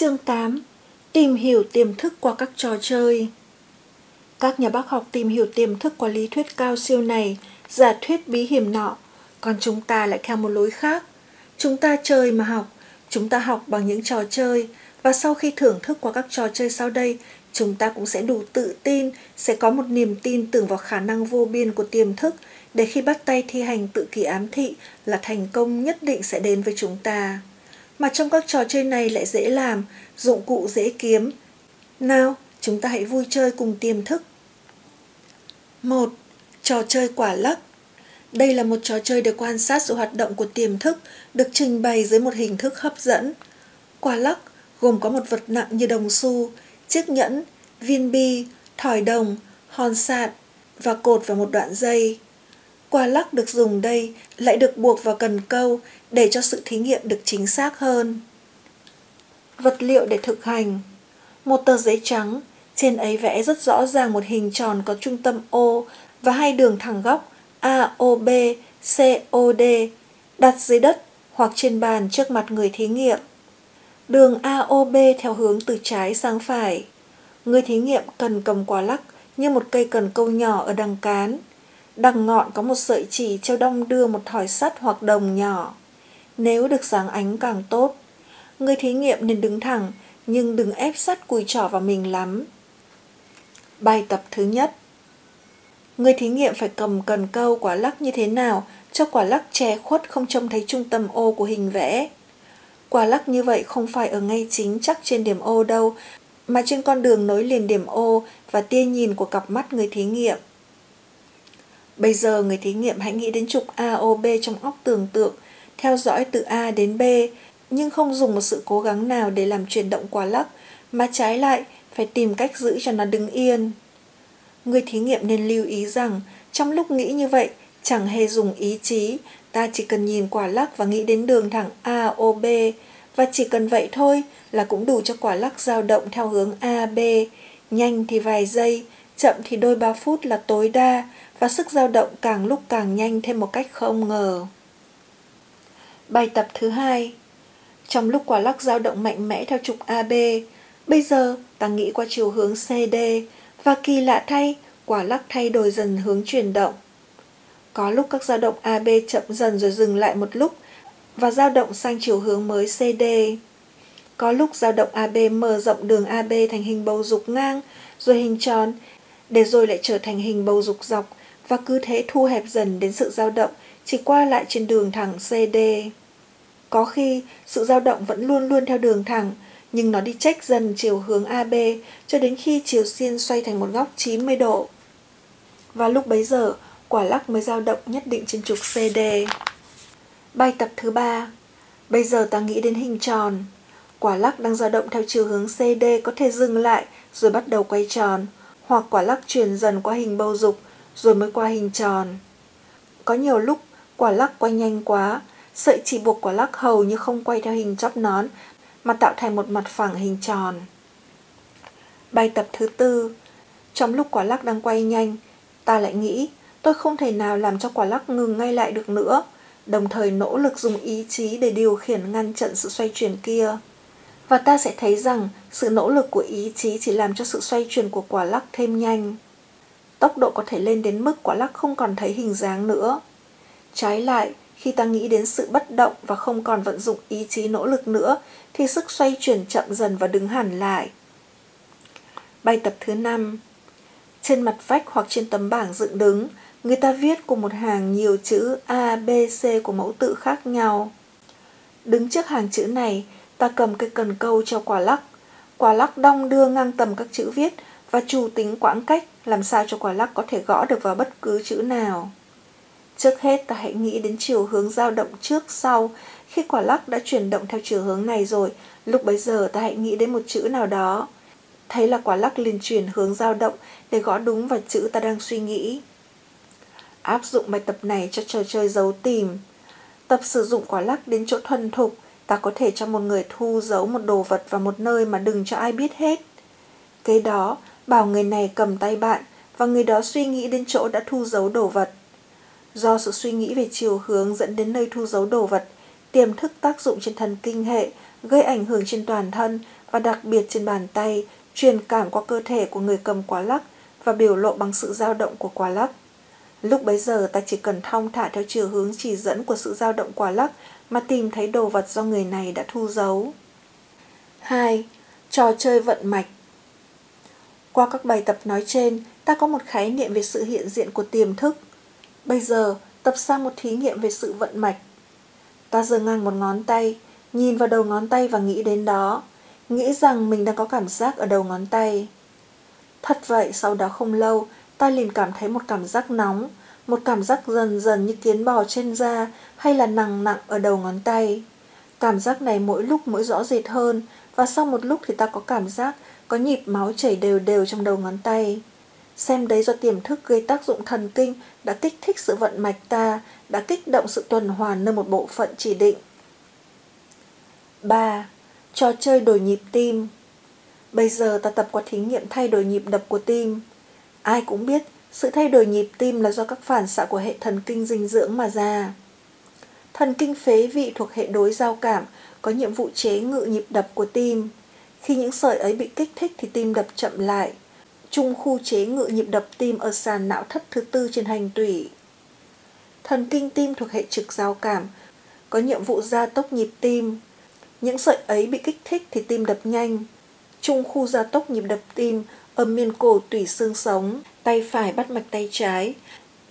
Chương 8 Tìm hiểu tiềm thức qua các trò chơi. Các nhà bác học tìm hiểu tiềm thức qua lý thuyết cao siêu này, giả thuyết bí hiểm nọ, còn chúng ta lại theo một lối khác. Chúng ta chơi mà học, chúng ta học bằng những trò chơi, và sau khi thưởng thức qua các trò chơi sau đây, chúng ta cũng sẽ đủ tự tin, sẽ có một niềm tin tưởng vào khả năng vô biên của tiềm thức, để khi bắt tay thi hành tự kỷ ám thị là thành công nhất định sẽ đến với chúng ta mà trong các trò chơi này lại dễ làm, dụng cụ dễ kiếm. Nào, chúng ta hãy vui chơi cùng tiềm thức. 1. Trò chơi quả lắc Đây là một trò chơi để quan sát sự hoạt động của tiềm thức, được trình bày dưới một hình thức hấp dẫn. Quả lắc gồm có một vật nặng như đồng xu, chiếc nhẫn, viên bi, thỏi đồng, hòn sạn và cột vào một đoạn dây. Quả lắc được dùng đây lại được buộc vào cần câu để cho sự thí nghiệm được chính xác hơn. Vật liệu để thực hành Một tờ giấy trắng, trên ấy vẽ rất rõ ràng một hình tròn có trung tâm O và hai đường thẳng góc AOB, COD đặt dưới đất hoặc trên bàn trước mặt người thí nghiệm. Đường AOB theo hướng từ trái sang phải. Người thí nghiệm cần cầm quả lắc như một cây cần câu nhỏ ở đằng cán. Đằng ngọn có một sợi chỉ treo đong đưa một thỏi sắt hoặc đồng nhỏ. Nếu được sáng ánh càng tốt. Người thí nghiệm nên đứng thẳng, nhưng đừng ép sắt cùi trỏ vào mình lắm. Bài tập thứ nhất Người thí nghiệm phải cầm cần câu quả lắc như thế nào cho quả lắc che khuất không trông thấy trung tâm ô của hình vẽ. Quả lắc như vậy không phải ở ngay chính chắc trên điểm ô đâu, mà trên con đường nối liền điểm ô và tia nhìn của cặp mắt người thí nghiệm. Bây giờ người thí nghiệm hãy nghĩ đến trục AOB trong óc tưởng tượng, theo dõi từ A đến B, nhưng không dùng một sự cố gắng nào để làm chuyển động quả lắc, mà trái lại phải tìm cách giữ cho nó đứng yên. Người thí nghiệm nên lưu ý rằng, trong lúc nghĩ như vậy, chẳng hề dùng ý chí, ta chỉ cần nhìn quả lắc và nghĩ đến đường thẳng AOB, và chỉ cần vậy thôi là cũng đủ cho quả lắc dao động theo hướng AB, nhanh thì vài giây, chậm thì đôi ba phút là tối đa, và sức dao động càng lúc càng nhanh thêm một cách không ngờ. Bài tập thứ hai Trong lúc quả lắc dao động mạnh mẽ theo trục AB, bây giờ ta nghĩ qua chiều hướng CD và kỳ lạ thay, quả lắc thay đổi dần hướng chuyển động. Có lúc các dao động AB chậm dần rồi dừng lại một lúc và dao động sang chiều hướng mới CD. Có lúc dao động AB mở rộng đường AB thành hình bầu dục ngang, rồi hình tròn, để rồi lại trở thành hình bầu dục dọc và cứ thế thu hẹp dần đến sự dao động chỉ qua lại trên đường thẳng CD. Có khi sự dao động vẫn luôn luôn theo đường thẳng, nhưng nó đi trách dần chiều hướng AB cho đến khi chiều xiên xoay thành một góc 90 độ. Và lúc bấy giờ, quả lắc mới dao động nhất định trên trục CD. Bài tập thứ ba Bây giờ ta nghĩ đến hình tròn. Quả lắc đang dao động theo chiều hướng CD có thể dừng lại rồi bắt đầu quay tròn, hoặc quả lắc chuyển dần qua hình bầu dục rồi mới qua hình tròn. Có nhiều lúc quả lắc quay nhanh quá, sợi chỉ buộc quả lắc hầu như không quay theo hình chóp nón mà tạo thành một mặt phẳng hình tròn. Bài tập thứ tư Trong lúc quả lắc đang quay nhanh, ta lại nghĩ tôi không thể nào làm cho quả lắc ngừng ngay lại được nữa, đồng thời nỗ lực dùng ý chí để điều khiển ngăn chặn sự xoay chuyển kia. Và ta sẽ thấy rằng sự nỗ lực của ý chí chỉ làm cho sự xoay chuyển của quả lắc thêm nhanh tốc độ có thể lên đến mức quả lắc không còn thấy hình dáng nữa. Trái lại, khi ta nghĩ đến sự bất động và không còn vận dụng ý chí nỗ lực nữa, thì sức xoay chuyển chậm dần và đứng hẳn lại. Bài tập thứ năm Trên mặt vách hoặc trên tấm bảng dựng đứng, người ta viết cùng một hàng nhiều chữ A, B, C của mẫu tự khác nhau. Đứng trước hàng chữ này, ta cầm cây cần câu cho quả lắc. Quả lắc đong đưa ngang tầm các chữ viết và chủ tính quãng cách làm sao cho quả lắc có thể gõ được vào bất cứ chữ nào. Trước hết ta hãy nghĩ đến chiều hướng dao động trước sau. Khi quả lắc đã chuyển động theo chiều hướng này rồi, lúc bấy giờ ta hãy nghĩ đến một chữ nào đó. Thấy là quả lắc liền chuyển hướng dao động để gõ đúng vào chữ ta đang suy nghĩ. Áp dụng bài tập này cho trò chơi giấu tìm. Tập sử dụng quả lắc đến chỗ thuần thục, ta có thể cho một người thu giấu một đồ vật vào một nơi mà đừng cho ai biết hết. Kế đó, bảo người này cầm tay bạn và người đó suy nghĩ đến chỗ đã thu giấu đồ vật. Do sự suy nghĩ về chiều hướng dẫn đến nơi thu giấu đồ vật, tiềm thức tác dụng trên thần kinh hệ gây ảnh hưởng trên toàn thân và đặc biệt trên bàn tay, truyền cảm qua cơ thể của người cầm quả lắc và biểu lộ bằng sự dao động của quả lắc. Lúc bấy giờ ta chỉ cần thong thả theo chiều hướng chỉ dẫn của sự dao động quả lắc mà tìm thấy đồ vật do người này đã thu giấu. 2. Trò chơi vận mạch Qua các bài tập nói trên, ta có một khái niệm về sự hiện diện của tiềm thức. Bây giờ, tập sang một thí nghiệm về sự vận mạch. Ta giơ ngang một ngón tay, nhìn vào đầu ngón tay và nghĩ đến đó, nghĩ rằng mình đang có cảm giác ở đầu ngón tay. Thật vậy, sau đó không lâu, ta liền cảm thấy một cảm giác nóng, một cảm giác dần dần như kiến bò trên da hay là nặng nặng ở đầu ngón tay. Cảm giác này mỗi lúc mỗi rõ rệt hơn và sau một lúc thì ta có cảm giác có nhịp máu chảy đều đều trong đầu ngón tay. Xem đấy do tiềm thức gây tác dụng thần kinh đã kích thích sự vận mạch ta, đã kích động sự tuần hoàn nơi một bộ phận chỉ định. 3. Trò chơi đổi nhịp tim Bây giờ ta tập qua thí nghiệm thay đổi nhịp đập của tim. Ai cũng biết sự thay đổi nhịp tim là do các phản xạ của hệ thần kinh dinh dưỡng mà ra. Thần kinh phế vị thuộc hệ đối giao cảm có nhiệm vụ chế ngự nhịp đập của tim. Khi những sợi ấy bị kích thích thì tim đập chậm lại. Trung khu chế ngự nhịp đập tim ở sàn não thất thứ tư trên hành tủy. Thần kinh tim thuộc hệ trực giao cảm có nhiệm vụ gia tốc nhịp tim. Những sợi ấy bị kích thích thì tim đập nhanh. Trung khu gia tốc nhịp đập tim ở miền cổ tủy xương sống, tay phải bắt mạch tay trái.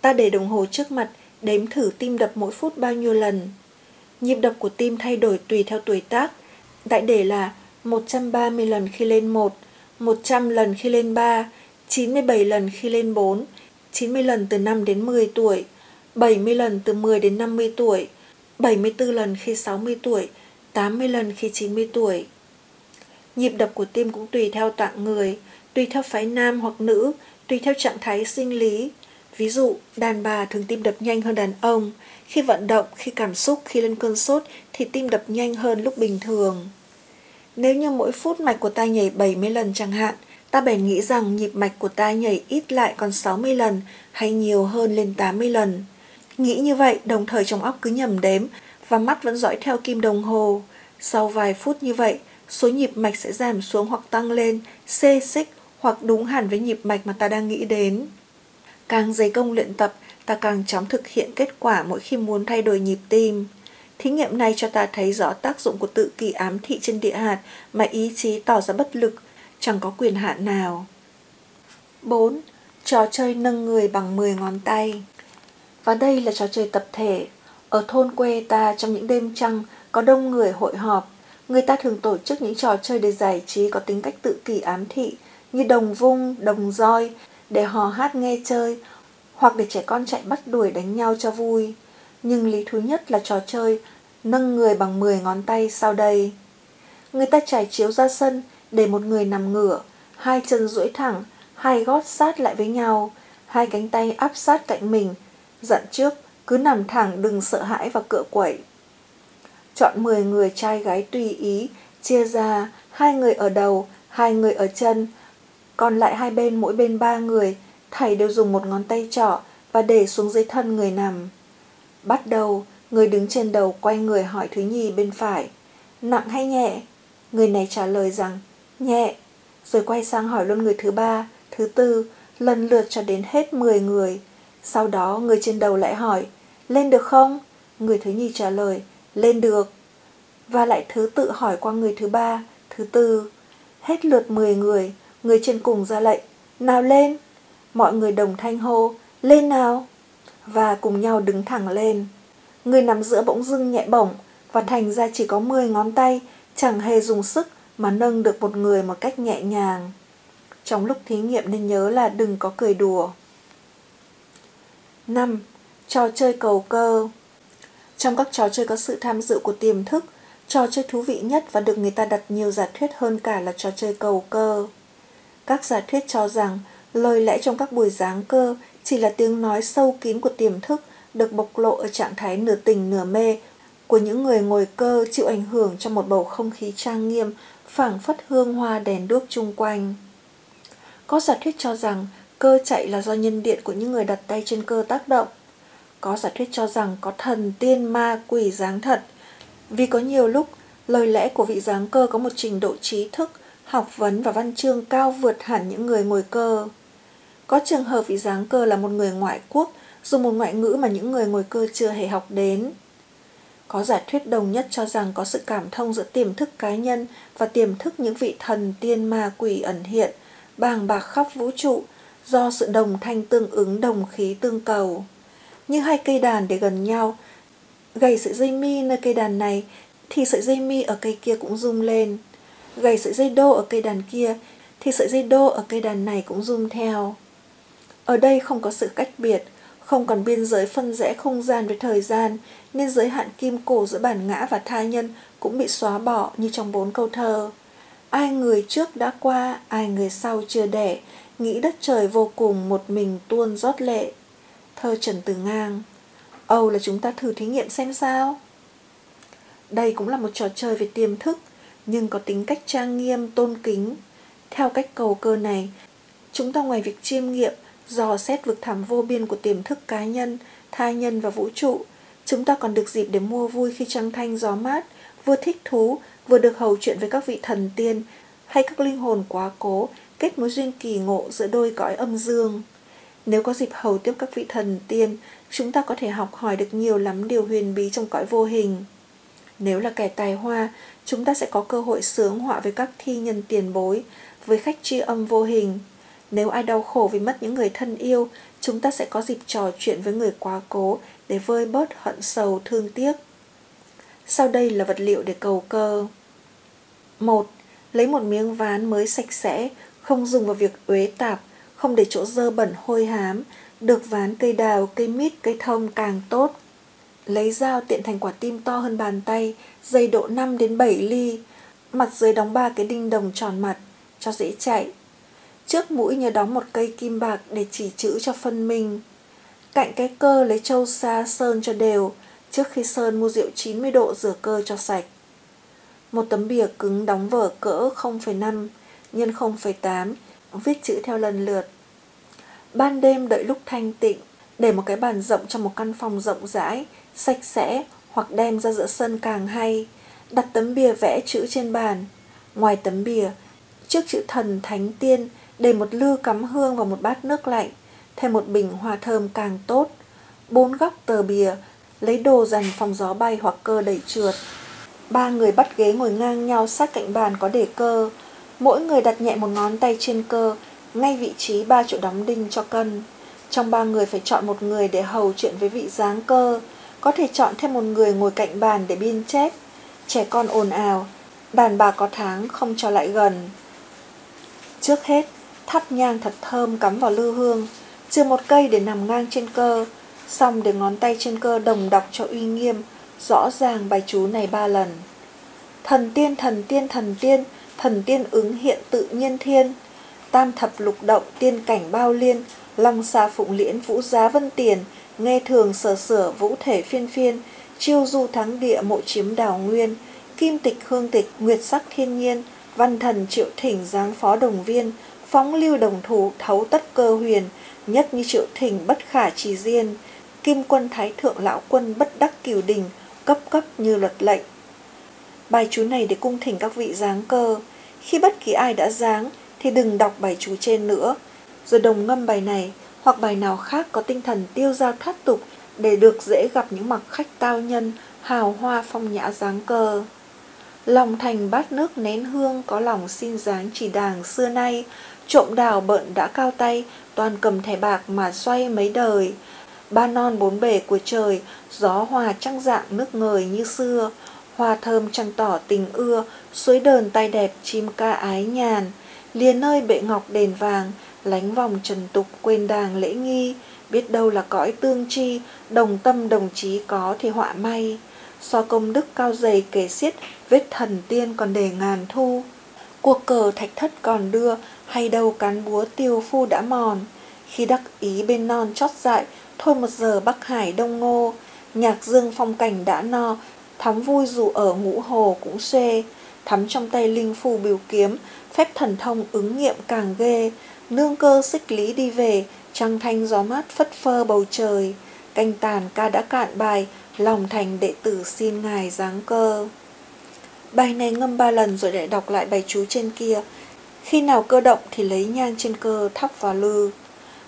Ta để đồng hồ trước mặt, đếm thử tim đập mỗi phút bao nhiêu lần. Nhịp đập của tim thay đổi tùy theo tuổi tác. Đại để là 130 lần khi lên 1, 100 lần khi lên 3, 97 lần khi lên 4, 90 lần từ 5 đến 10 tuổi, 70 lần từ 10 đến 50 tuổi, 74 lần khi 60 tuổi, 80 lần khi 90 tuổi. Nhịp đập của tim cũng tùy theo tạng người, tùy theo phái nam hoặc nữ, tùy theo trạng thái sinh lý. Ví dụ, đàn bà thường tim đập nhanh hơn đàn ông. Khi vận động, khi cảm xúc, khi lên cơn sốt thì tim đập nhanh hơn lúc bình thường. Nếu như mỗi phút mạch của ta nhảy 70 lần chẳng hạn, ta bèn nghĩ rằng nhịp mạch của ta nhảy ít lại còn 60 lần hay nhiều hơn lên 80 lần. Nghĩ như vậy, đồng thời trong óc cứ nhầm đếm và mắt vẫn dõi theo kim đồng hồ. Sau vài phút như vậy, số nhịp mạch sẽ giảm xuống hoặc tăng lên, xê xích hoặc đúng hẳn với nhịp mạch mà ta đang nghĩ đến. Càng dày công luyện tập, ta càng chóng thực hiện kết quả mỗi khi muốn thay đổi nhịp tim. Thí nghiệm này cho ta thấy rõ tác dụng của tự kỳ ám thị trên địa hạt mà ý chí tỏ ra bất lực, chẳng có quyền hạn nào. 4. Trò chơi nâng người bằng 10 ngón tay Và đây là trò chơi tập thể. Ở thôn quê ta trong những đêm trăng có đông người hội họp. Người ta thường tổ chức những trò chơi để giải trí có tính cách tự kỳ ám thị như đồng vung, đồng roi để hò hát nghe chơi hoặc để trẻ con chạy bắt đuổi đánh nhau cho vui. Nhưng lý thứ nhất là trò chơi nâng người bằng 10 ngón tay sau đây. Người ta trải chiếu ra sân để một người nằm ngửa, hai chân duỗi thẳng, hai gót sát lại với nhau, hai cánh tay áp sát cạnh mình, dặn trước cứ nằm thẳng đừng sợ hãi và cựa quẩy. Chọn 10 người trai gái tùy ý, chia ra hai người ở đầu, hai người ở chân, còn lại hai bên mỗi bên ba người, thầy đều dùng một ngón tay trỏ và để xuống dưới thân người nằm. Bắt đầu, người đứng trên đầu quay người hỏi Thúy Nhi bên phải, nặng hay nhẹ? Người này trả lời rằng, nhẹ, rồi quay sang hỏi luôn người thứ ba, thứ tư, lần lượt cho đến hết 10 người. Sau đó người trên đầu lại hỏi, lên được không? Người thứ nhì trả lời, lên được. Và lại thứ tự hỏi qua người thứ ba, thứ tư. Hết lượt 10 người, người trên cùng ra lệnh, nào lên. Mọi người đồng thanh hô, lên nào. Và cùng nhau đứng thẳng lên. Người nằm giữa bỗng dưng nhẹ bổng và thành ra chỉ có 10 ngón tay, chẳng hề dùng sức mà nâng được một người một cách nhẹ nhàng. Trong lúc thí nghiệm nên nhớ là đừng có cười đùa. 5. Trò chơi cầu cơ Trong các trò chơi có sự tham dự của tiềm thức, trò chơi thú vị nhất và được người ta đặt nhiều giả thuyết hơn cả là trò chơi cầu cơ. Các giả thuyết cho rằng lời lẽ trong các buổi giáng cơ chỉ là tiếng nói sâu kín của tiềm thức được bộc lộ ở trạng thái nửa tình nửa mê của những người ngồi cơ chịu ảnh hưởng trong một bầu không khí trang nghiêm, phảng phất hương hoa đèn đuốc chung quanh. Có giả thuyết cho rằng cơ chạy là do nhân điện của những người đặt tay trên cơ tác động. Có giả thuyết cho rằng có thần tiên ma quỷ giáng thật, vì có nhiều lúc lời lẽ của vị giáng cơ có một trình độ trí thức, học vấn và văn chương cao vượt hẳn những người ngồi cơ. Có trường hợp vị giáng cơ là một người ngoại quốc, dùng một ngoại ngữ mà những người ngồi cơ chưa hề học đến. Có giả thuyết đồng nhất cho rằng có sự cảm thông giữa tiềm thức cá nhân và tiềm thức những vị thần tiên ma quỷ ẩn hiện, bàng bạc khắp vũ trụ, do sự đồng thanh tương ứng đồng khí tương cầu. Như hai cây đàn để gần nhau, gầy sợi dây mi nơi cây đàn này thì sợi dây mi ở cây kia cũng rung lên. Gầy sợi dây đô ở cây đàn kia thì sợi dây đô ở cây đàn này cũng rung theo. Ở đây không có sự cách biệt, không còn biên giới phân rẽ không gian với thời gian, nên giới hạn kim cổ giữa bản ngã và tha nhân cũng bị xóa bỏ như trong bốn câu thơ. Ai người trước đã qua, ai người sau chưa đẻ, nghĩ đất trời vô cùng một mình tuôn rót lệ. Thơ Trần Từ Ngang Âu là chúng ta thử thí nghiệm xem sao. Đây cũng là một trò chơi về tiềm thức, nhưng có tính cách trang nghiêm, tôn kính. Theo cách cầu cơ này, chúng ta ngoài việc chiêm nghiệm, dò xét vực thẳm vô biên của tiềm thức cá nhân, tha nhân và vũ trụ, chúng ta còn được dịp để mua vui khi trăng thanh gió mát, vừa thích thú, vừa được hầu chuyện với các vị thần tiên hay các linh hồn quá cố, kết mối duyên kỳ ngộ giữa đôi cõi âm dương. Nếu có dịp hầu tiếp các vị thần tiên, chúng ta có thể học hỏi được nhiều lắm điều huyền bí trong cõi vô hình. Nếu là kẻ tài hoa, chúng ta sẽ có cơ hội sướng họa với các thi nhân tiền bối, với khách tri âm vô hình. Nếu ai đau khổ vì mất những người thân yêu, chúng ta sẽ có dịp trò chuyện với người quá cố để vơi bớt hận sầu thương tiếc. Sau đây là vật liệu để cầu cơ. 1. Lấy một miếng ván mới sạch sẽ, không dùng vào việc uế tạp, không để chỗ dơ bẩn hôi hám, được ván cây đào, cây mít, cây thông càng tốt. Lấy dao tiện thành quả tim to hơn bàn tay, dày độ 5 đến 7 ly, mặt dưới đóng ba cái đinh đồng tròn mặt, cho dễ chạy. Trước mũi nhớ đóng một cây kim bạc để chỉ chữ cho phân minh. Cạnh cái cơ lấy trâu sa sơn cho đều, trước khi sơn mua rượu 90 độ rửa cơ cho sạch. Một tấm bìa cứng đóng vở cỡ 0,5 x 0,8, viết chữ theo lần lượt. Ban đêm đợi lúc thanh tịnh, để một cái bàn rộng trong một căn phòng rộng rãi, sạch sẽ hoặc đem ra giữa sân càng hay. Đặt tấm bìa vẽ chữ trên bàn. Ngoài tấm bìa, trước chữ thần thánh tiên, để một lư cắm hương và một bát nước lạnh, thêm một bình hoa thơm càng tốt. Bốn góc tờ bìa, lấy đồ dàn phòng gió bay hoặc cơ đẩy trượt. Ba người bắt ghế ngồi ngang nhau sát cạnh bàn có để cơ. Mỗi người đặt nhẹ một ngón tay trên cơ, ngay vị trí ba chỗ đóng đinh cho cân. Trong ba người phải chọn một người để hầu chuyện với vị giáng cơ, có thể chọn thêm một người ngồi cạnh bàn để biên chép. Trẻ con ồn ào, đàn bà có tháng không cho lại gần. Trước hết, thắp nhang thật thơm cắm vào lư hương, trừ một cây để nằm ngang trên cơ, xong để ngón tay trên cơ đồng đọc cho uy nghiêm, rõ ràng bài chú này ba lần. Thần tiên, thần tiên, thần tiên, thần tiên ứng hiện tự nhiên thiên, tam thập lục động tiên cảnh bao liên, long xa phụng liễn vũ giá vân tiền, nghe thường sở sửa vũ thể phiên phiên, chiêu du thắng địa mộ chiếm đào nguyên, kim tịch hương tịch nguyệt sắc thiên nhiên, văn thần triệu thỉnh giáng phó đồng viên, phóng lưu đồng thủ thấu tất cơ huyền, nhất như triệu thỉnh bất khả trì diên, kim quân thái thượng lão quân bất đắc cửu đình, cấp cấp như luật lệnh. Bài chú này để cung thỉnh các vị giáng cơ, khi bất kỳ ai đã giáng thì đừng đọc bài chú trên nữa, rồi đồng ngâm bài này hoặc bài nào khác có tinh thần tiêu dao thoát tục để được dễ gặp những mặc khách tao nhân, hào hoa phong nhã dáng cơ. Lòng thành bát nước nén hương có lòng xin dáng chỉ đàng xưa nay, trộm đào bợn đã cao tay, toàn cầm thẻ bạc mà xoay mấy đời. Ba non bốn bể của trời, gió hòa trăng dạng nước ngời như xưa, hoa thơm trăng tỏ tình ưa, suối đờn tay đẹp chim ca ái nhàn, liền nơi bệ ngọc đền vàng, lánh vòng trần tục quên đàng lễ nghi, biết đâu là cõi tương chi, đồng tâm đồng chí có thì họa may. So công đức cao dày kể xiết, vết thần tiên còn để ngàn thu. Cuộc cờ thạch thất còn đưa, hay đâu cán búa tiêu phu đã mòn. Khi đắc ý bên non chót dại, thôi một giờ Bắc Hải đông ngô. Nhạc dương phong cảnh đã no, thắm vui dù ở ngũ hồ cũng xê. Thắm trong tay linh phù biểu kiếm, phép thần thông ứng nghiệm càng ghê. Nương cơ xích lý đi về, trăng thanh gió mát phất phơ bầu trời. Canh tàn ca đã cạn bài, lòng thành đệ tử xin ngài giáng cơ. Bài này ngâm ba lần rồi lại đọc lại bài chú trên kia. Khi nào cơ động thì lấy nhang trên cơ thắp vào lư.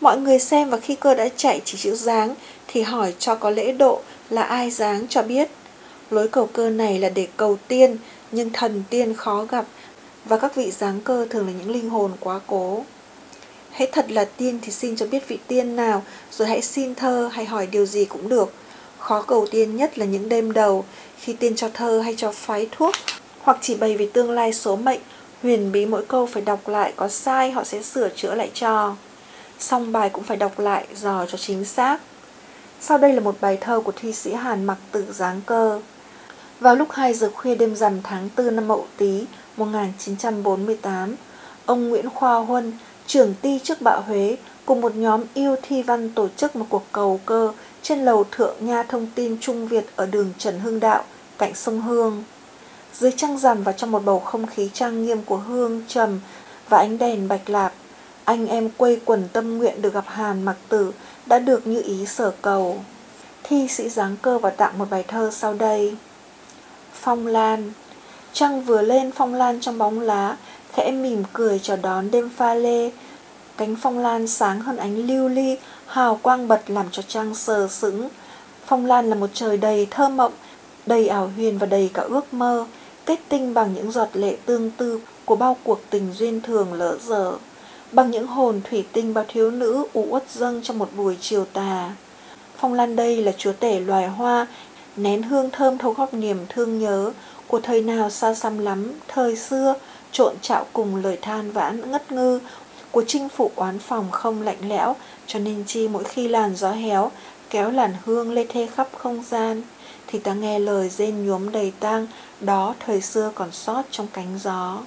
Mọi người xem và khi cơ đã chạy chỉ chữ dáng thì hỏi cho có lễ độ là ai dáng cho biết. Lối cầu cơ này là để cầu tiên, nhưng thần tiên khó gặp và các vị giáng cơ thường là những linh hồn quá cố. Hãy thật là tiên thì xin cho biết vị tiên nào, rồi hãy xin thơ hay hỏi điều gì cũng được. Khó cầu tiên nhất là những đêm đầu, khi tiên cho thơ hay cho phái thuốc, hoặc chỉ bày về tương lai số mệnh, huyền bí mỗi câu phải đọc lại, có sai họ sẽ sửa chữa lại cho. Xong bài cũng phải đọc lại, dò cho chính xác. Sau đây là một bài thơ của thi sĩ Hàn Mặc Tử Giáng Cơ. Vào lúc 2 giờ khuya đêm rằm tháng 4 năm Mậu Tý 1948, ông Nguyễn Khoa Huân, trưởng ty trước bạo Huế, cùng một nhóm yêu thi văn tổ chức một cuộc cầu cơ trên lầu Thượng Nha Thông tin Trung Việt ở đường Trần Hưng Đạo, cạnh sông Hương. Dưới trăng rằm và trong một bầu không khí trang nghiêm của hương trầm và ánh đèn bạch lạp, anh em quây quần tâm nguyện được gặp Hàn Mặc Tử đã được như ý sở cầu. Thi sĩ giáng cơ và tặng một bài thơ sau đây. Phong Lan Trăng vừa lên phong lan trong bóng lá, khẽ mỉm cười chào đón đêm pha lê. Cánh phong lan sáng hơn ánh lưu ly, hào quang bật làm cho trăng sờ sững. Phong lan là một trời đầy thơ mộng, đầy ảo huyền và đầy cả ước mơ, kết tinh bằng những giọt lệ tương tư của bao cuộc tình duyên thường lỡ dở, bằng những hồn thủy tinh bao thiếu nữ u uất dâng trong một buổi chiều tà. Phong lan đây là chúa tể loài hoa, nén hương thơm thấu góc niềm thương nhớ của thời nào xa xăm lắm, thời xưa trộn trạo cùng lời than vãn ngất ngư của chinh phụ oán phòng không lạnh lẽo, cho nên chi mỗi khi làn gió héo kéo làn hương lê thê khắp không gian, thì ta nghe lời rên nhuốm đầy tang, đó thời xưa còn sót trong cánh gió.